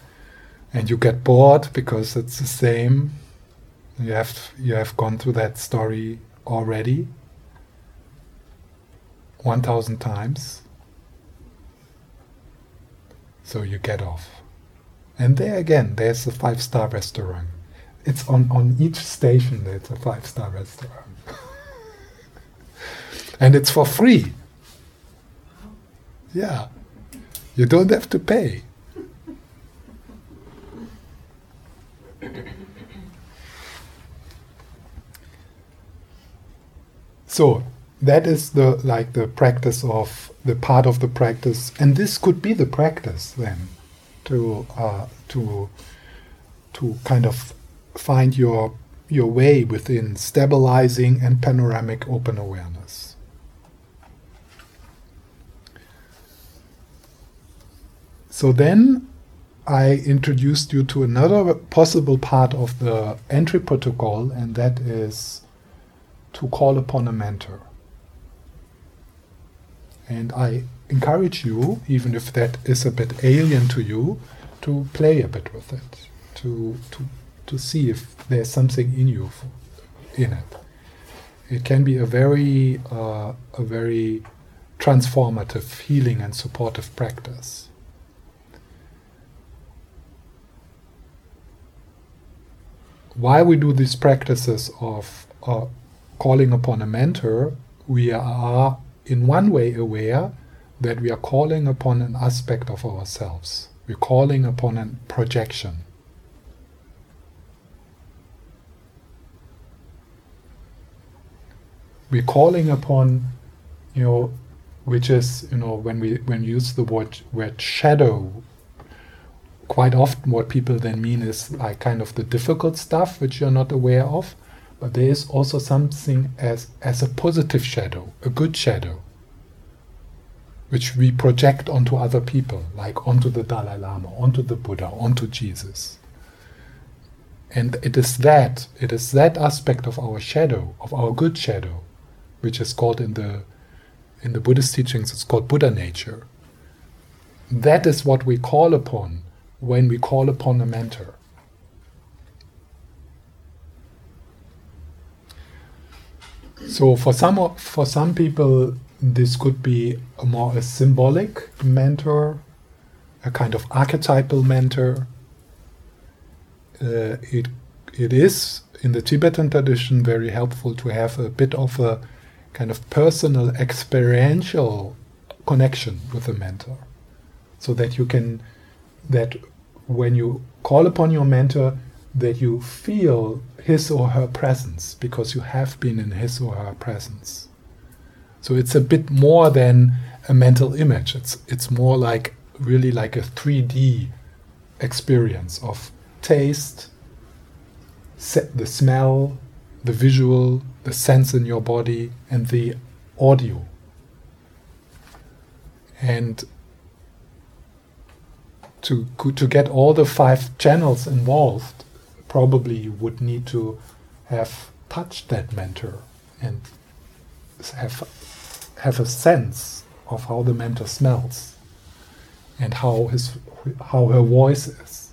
and you get bored because it's the same. You have you have gone through that story already 1000 times. So you get off. And there again, there's a five star restaurant. It's on, on each station, there's a five star restaurant and it's for free. Yeah, you don't have to pay. So that is the like the practice of the part of the practice, and this could be the practice then to uh, to to kind of find your your way within stabilizing and panoramic open awareness. So then I introduced you to another possible part of the entry protocol, and that is to call upon a mentor. And I encourage you, even if that is a bit alien to you, to play a bit with it, to, to, to see if there's something in you in it. It can be a very, uh, a very transformative, healing, and supportive practice. Why we do these practices of uh, calling upon a mentor, we are in one way aware that we are calling upon an aspect of ourselves. We're calling upon a projection. We're calling upon, you know, which is, you know, when we when we use the word word shadow, quite often what people then mean is like kind of the difficult stuff which you're not aware of. But there is also something as as a positive shadow a good shadow which we project onto other people like onto the dalai lama onto the buddha onto jesus. And it is that it is that aspect of our shadow of our good shadow which is called in the in the buddhist teachings it's called buddha nature. That is what we call upon when we call upon a mentor. So for some for some people, this could be a more a symbolic mentor, a kind of archetypal mentor. Uh, it it is in the Tibetan tradition very helpful to have a bit of a kind of personal experiential connection with a mentor, so that you can that when you call upon your mentor, that you feel his or her presence because you have been in his or her presence. So it's a bit more than a mental image. It's it's more like really like a 3D experience of taste, the smell, the visual, the sense in your body, and the audio. And to to get all the five channels involved, probably you would need to have touched that mentor and have have a sense of how the mentor smells and how his how her voice is.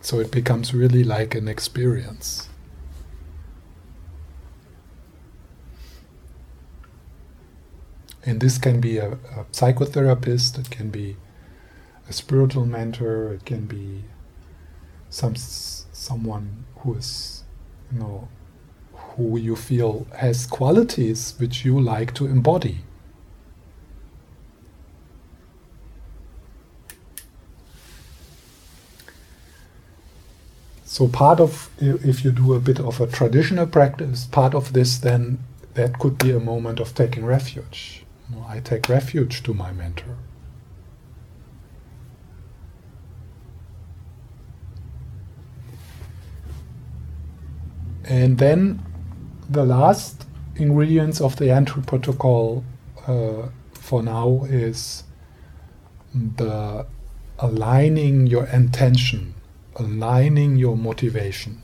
So it becomes really like an experience. And this can be a, a psychotherapist, it can be a spiritual mentor, it can be some someone who is, you know, who you feel has qualities which you like to embody. So part of if you do a bit of a traditional practice, part of this then that could be a moment of taking refuge. I take refuge to my mentor. And then the last ingredients of the entry protocol uh, for now is the aligning your intention, aligning your motivation.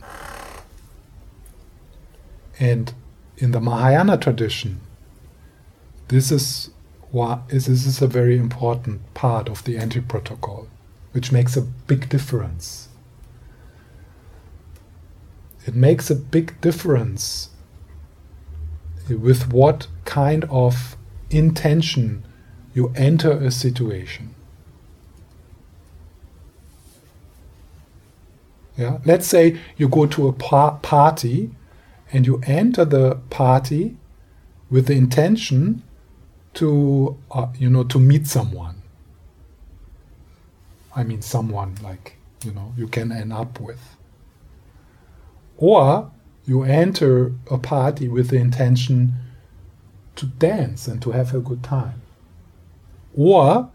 And in the Mahayana tradition, this is why this is a very important part of the entry protocol, which makes a big difference. It makes a big difference with what kind of intention you enter a situation. Yeah, let's say you go to a par- party and you enter the party with the intention to uh, you know to meet someone. I mean someone like you know you can end up with. Or you enter a party with the intention to dance and to have a good time. Or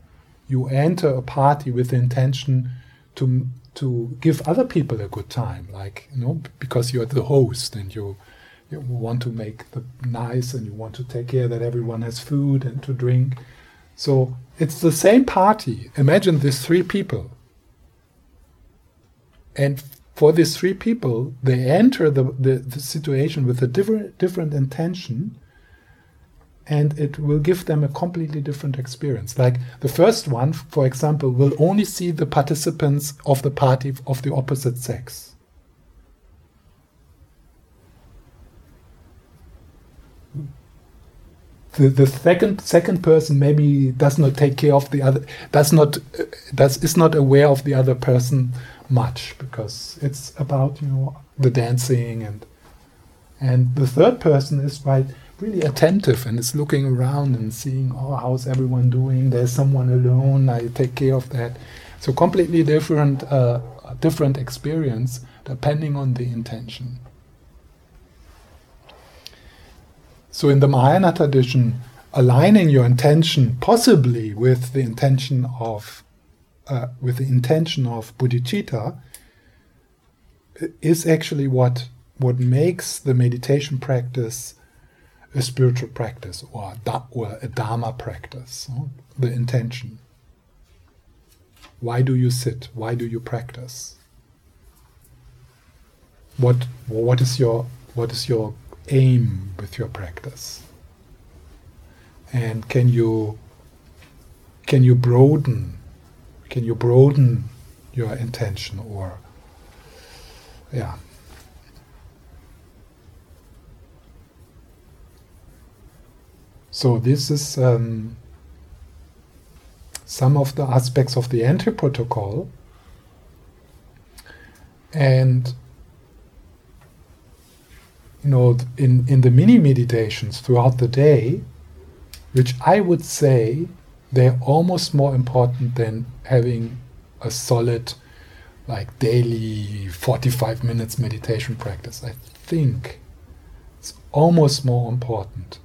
you enter a party with the intention to to give other people a good time like you know because you're the host and you you want to make the nice and you want to take care that everyone has food and to drink. So it's the same party. Imagine these three people. And for these three people, they enter the, the, the situation with a different, different intention and it will give them a completely different experience. Like the first one, for example, will only see the participants of the party of the opposite sex. The, the second second person maybe does not take care of the other does not uh, does is not aware of the other person much because it's about you know the dancing and and the third person is right really attentive and is looking around and seeing oh how's everyone doing? There's someone alone. I take care of that. So completely different uh, different experience depending on the intention so in the Mahayana tradition, aligning your intention possibly with the intention of uh, with the intention of bodhicitta is actually what what makes the meditation practice a spiritual practice or a, or a dharma practice the intention. Why do you sit? Why do you practice? What what is your what is your aim with your practice? And can you can you broaden can you broaden your intention or yeah. So this is um, some of the aspects of the entry protocol. And you know in in the mini meditations throughout the day which I would say they're almost more important than having a solid, like daily 45 minutes meditation practice. I think it's almost more important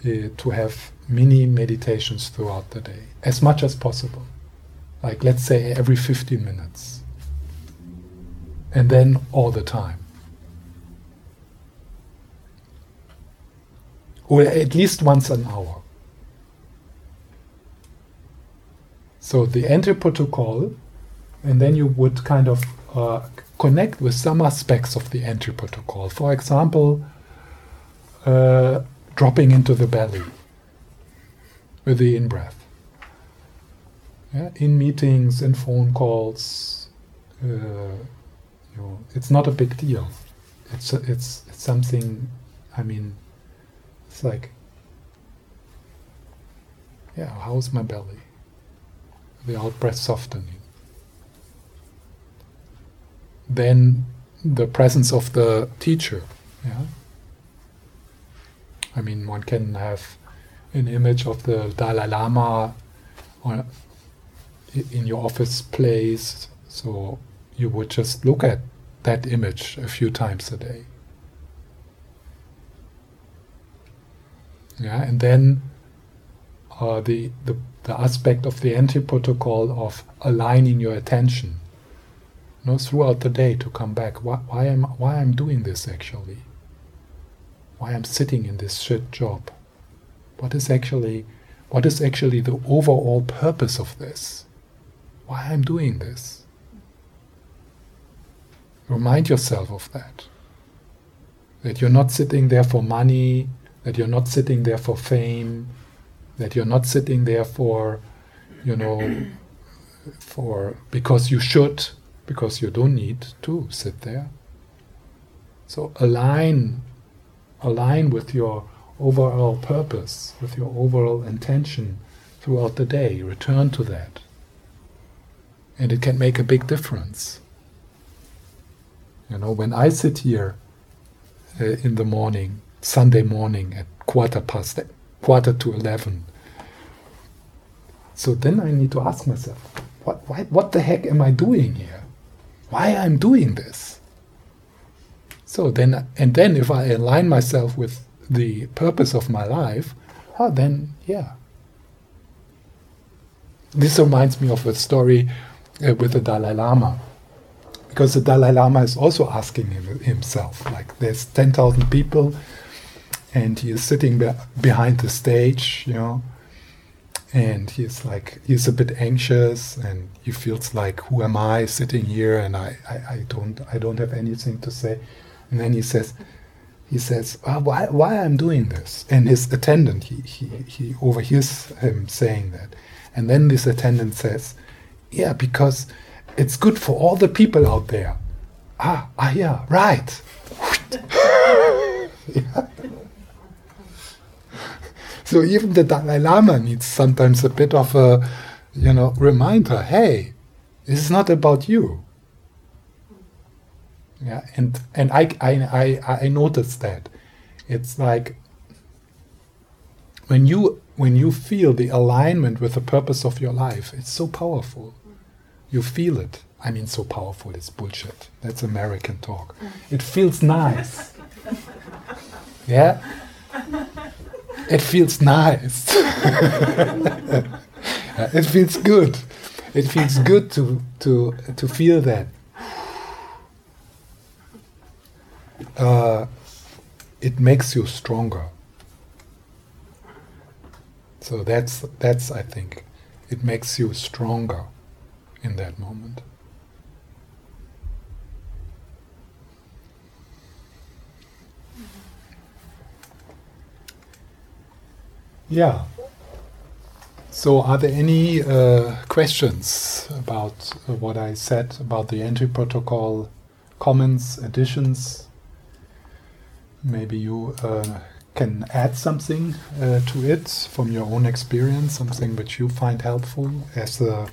uh, to have mini meditations throughout the day, as much as possible. Like, let's say every 15 minutes. And then all the time. Or at least once an hour. So the entry protocol, and then you would kind of uh, connect with some aspects of the entry protocol. For example, uh, dropping into the belly with the in breath. Yeah, in meetings, in phone calls, uh, you know, it's not a big deal. It's, a, it's it's something. I mean, it's like, yeah, how's my belly? The out breath softening. Then the presence of the teacher. Yeah. I mean, one can have an image of the Dalai Lama or in your office place, so you would just look at that image a few times a day. Yeah, and then uh, the, the the aspect of the entry protocol of aligning your attention, you know, throughout the day to come back. Why, why am why I'm doing this actually? Why I'm sitting in this shit job? What is actually what is actually the overall purpose of this? Why I'm doing this? Remind yourself of that. That you're not sitting there for money, that you're not sitting there for fame, that you're not sitting there for, you know, for because you should, because you don't need to sit there. So align, align with your overall purpose, with your overall intention throughout the day. Return to that. And it can make a big difference. You know, when I sit here uh, in the morning, Sunday morning at quarter past quarter to eleven. So then I need to ask myself, what why, what the heck am I doing here? Why I'm doing this? So then and then if I align myself with the purpose of my life, oh, then yeah. This reminds me of a story uh, with the Dalai Lama because the Dalai Lama is also asking him, himself, like, there's 10,000 people and he is sitting be- behind the stage, you know, and he's like he's a bit anxious and he feels like who am I sitting here and I, I, I don't I don't have anything to say, and then he says he says oh, why why I'm doing this and his attendant he, he he overhears him saying that, and then this attendant says, yeah because it's good for all the people out there. Ah ah yeah right. yeah. So even the Dalai Lama needs sometimes a bit of a, you know, reminder. Hey, this is not about you. Yeah, and and I I I, I noticed that. It's like when you when you feel the alignment with the purpose of your life, it's so powerful. You feel it. I mean, so powerful. It's bullshit. That's American talk. It feels nice. yeah it feels nice. it feels good. It feels good to to to feel that. Uh, it makes you stronger. So that's that's I think it makes you stronger in that moment. Yeah. So, are there any uh, questions about uh, what I said about the entry protocol, comments, additions? Maybe you uh, can add something uh, to it from your own experience, something which you find helpful as a,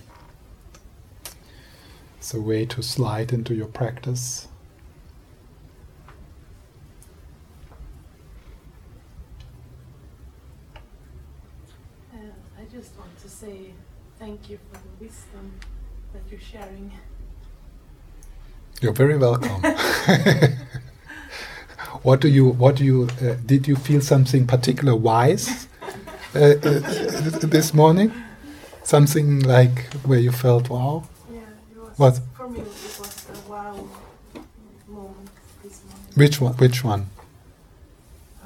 as a way to slide into your practice. Uh, I just want to say thank you for the wisdom that you're sharing. You're very welcome. what do you? What do you? Uh, did you feel something particular wise uh, uh, this morning? Something like where you felt wow. Yeah, it was. What? For me, it was a wow moment this morning. Which one? Which one?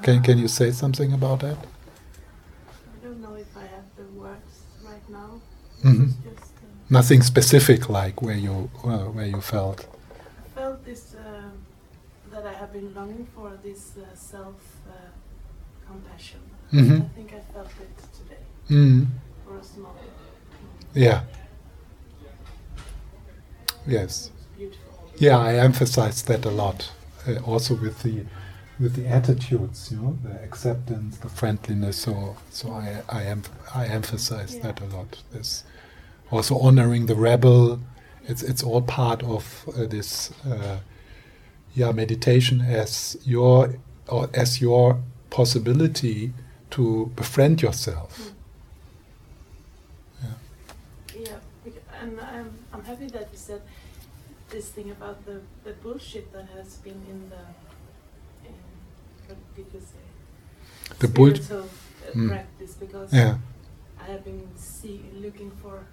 Can Can you say something about that? I don't know if I have the words right Mhm. Just uh, Nothing specific, like where you uh, where you felt. I felt this uh, that I have been longing for this uh, self uh, compassion. Mhm. I think I felt it today Mm. for a small. Yeah. Yes. Yeah, I emphasize that a lot. Uh, also with the with the attitudes, you know, the acceptance, the friendliness. So so I I am I emphasize that a lot. This also honoring the rebel. It's it's all part of uh, this uh, yeah meditation as your or as your possibility to befriend yourself. Yeah, bec- and I'm, I'm happy that you said this thing about the, the bullshit that has been in the, in, what did you say? The bull- Spiritual, uh, Mm. practice because Yeah. I have been see, looking for,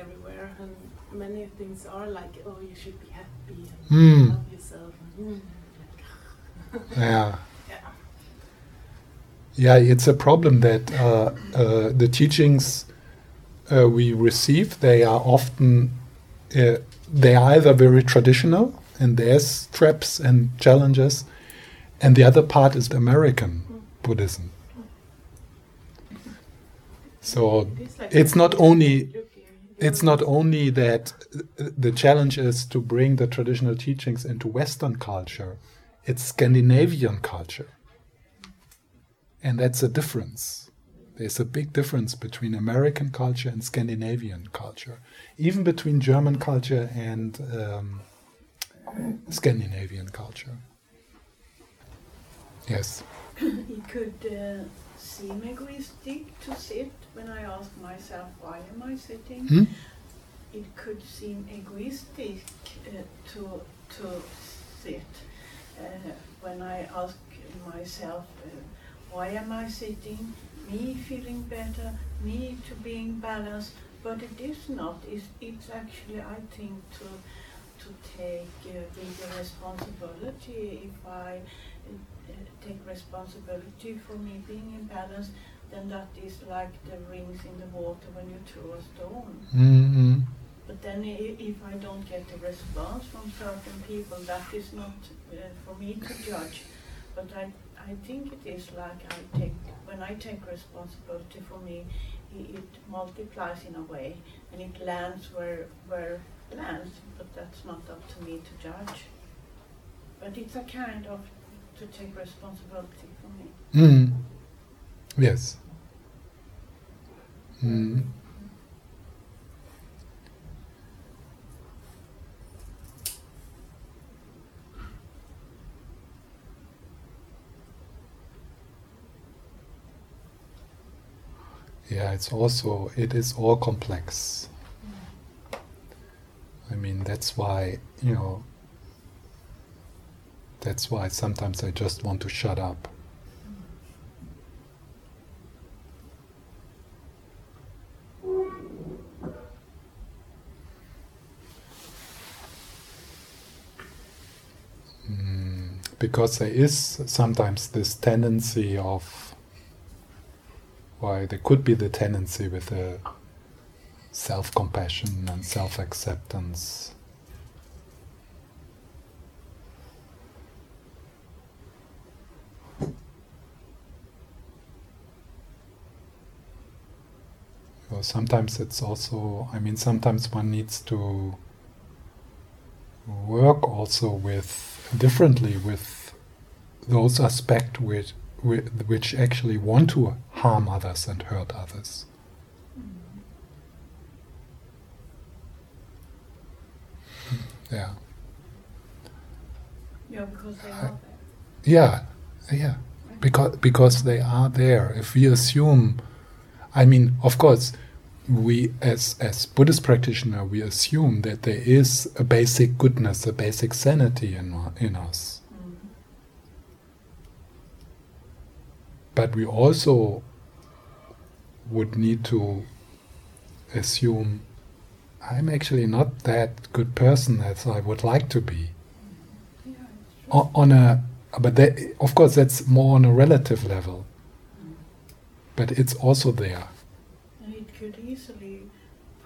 everywhere and many things are like, oh, you should be happy and Mm. love yourself. And, mm, Yeah. yeah. Yeah, it's a problem that uh, uh, the teachings uh, we receive they are often uh, they are either very traditional and there's traps and challenges, and the other part is the American Buddhism. So It is like it's not only it's not only that the challenge is to bring the traditional teachings into Western culture, it's Scandinavian culture. And that's a difference. There's a big difference between American culture and Scandinavian culture, even between German culture and um, Scandinavian culture. Yes. It could uh, seem egoistic to sit when I ask myself, why am I sitting? Hmm? It could seem egoistic uh, to, to sit uh, when I ask myself, uh, why am I sitting? Me feeling better, me to being balanced, but it is not. It's, it's actually, I think, to to take uh, bigger responsibility. If I take responsibility for me being in balance, then that is like the rings in the water when you throw a stone. Mm-hmm. But then if I don't get a response from certain people, that is not uh, for me to judge. But I, I think it is like I take, when I take responsibility for me, i- it multiplies in a way and it lands where, where it lands, but that's not up to me to judge. But it's a kind of to take responsibility for me. Mm. Yes. Mm. Yeah, it's also it is all complex. I mean, that's why you know. That's why sometimes I just want to shut up. Hmm, because there is sometimes this tendency of why well, there could be the tendency with the self-compassion and self-acceptance Well, sometimes it's also, I mean, sometimes one needs to work also with differently with those aspects which, which actually want to harm others and hurt others. Yeah. Yeah, because they are there. Yeah, yeah. Because because they are there. If we assume I mean, of course, we as as Buddhist practitioner we assume that there is a basic goodness, a basic sanity in in us. Mm. But we also would need to assume I'm actually not that good person as I would like to be. Yeah, it's. O- On a but that, of course that's more on a relative level. But it's also there. It could easily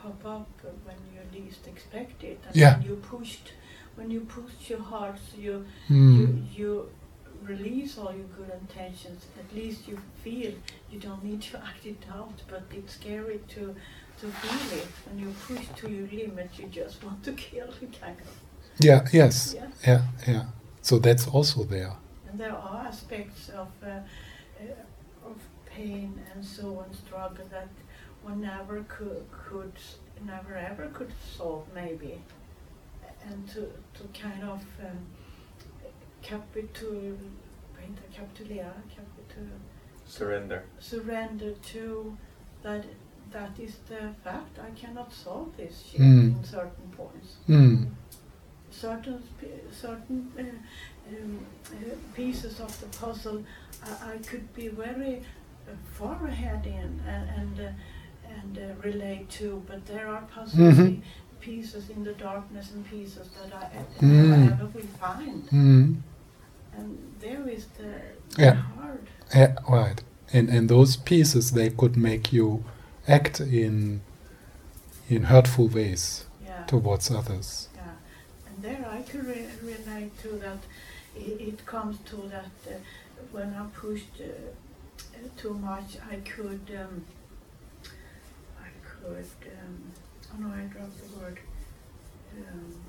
pop up when you least expect it. And Yeah. when you pushed, when you pushed your heart, so you, Hmm. you you release all your good intentions. At least you feel you don't need to act it out. But it's scary to to feel it. When you push to your limit, you just want to kill, kind of. Yeah, yes. Yeah. Yeah, yeah. So that's also there. And there are aspects of uh, uh, of pain and so on, struggle that one never could, could never ever could solve, maybe. And to, to kind of um, capitul, vad heter det? kapitulera, capitul, Surrender. surrender to that that is the fact. I cannot solve this shit Mm. in certain points Hmm. certain certain uh, um, uh, pieces of the puzzle I, I could be very far ahead in and and, uh, and uh, relate to, but there are puzzles, Mhm. pieces in the darkness and pieces that I Mm. never ever will find, Hmm. and there is the, Yeah. hard. Yeah, right. And and those pieces they could make you act in in hurtful ways Yeah. towards others. Yeah, and there I could re- relate to that. It, it comes to that uh, when I pushed uh, too much, I could, um, I could, um, oh no, I dropped the word. Um,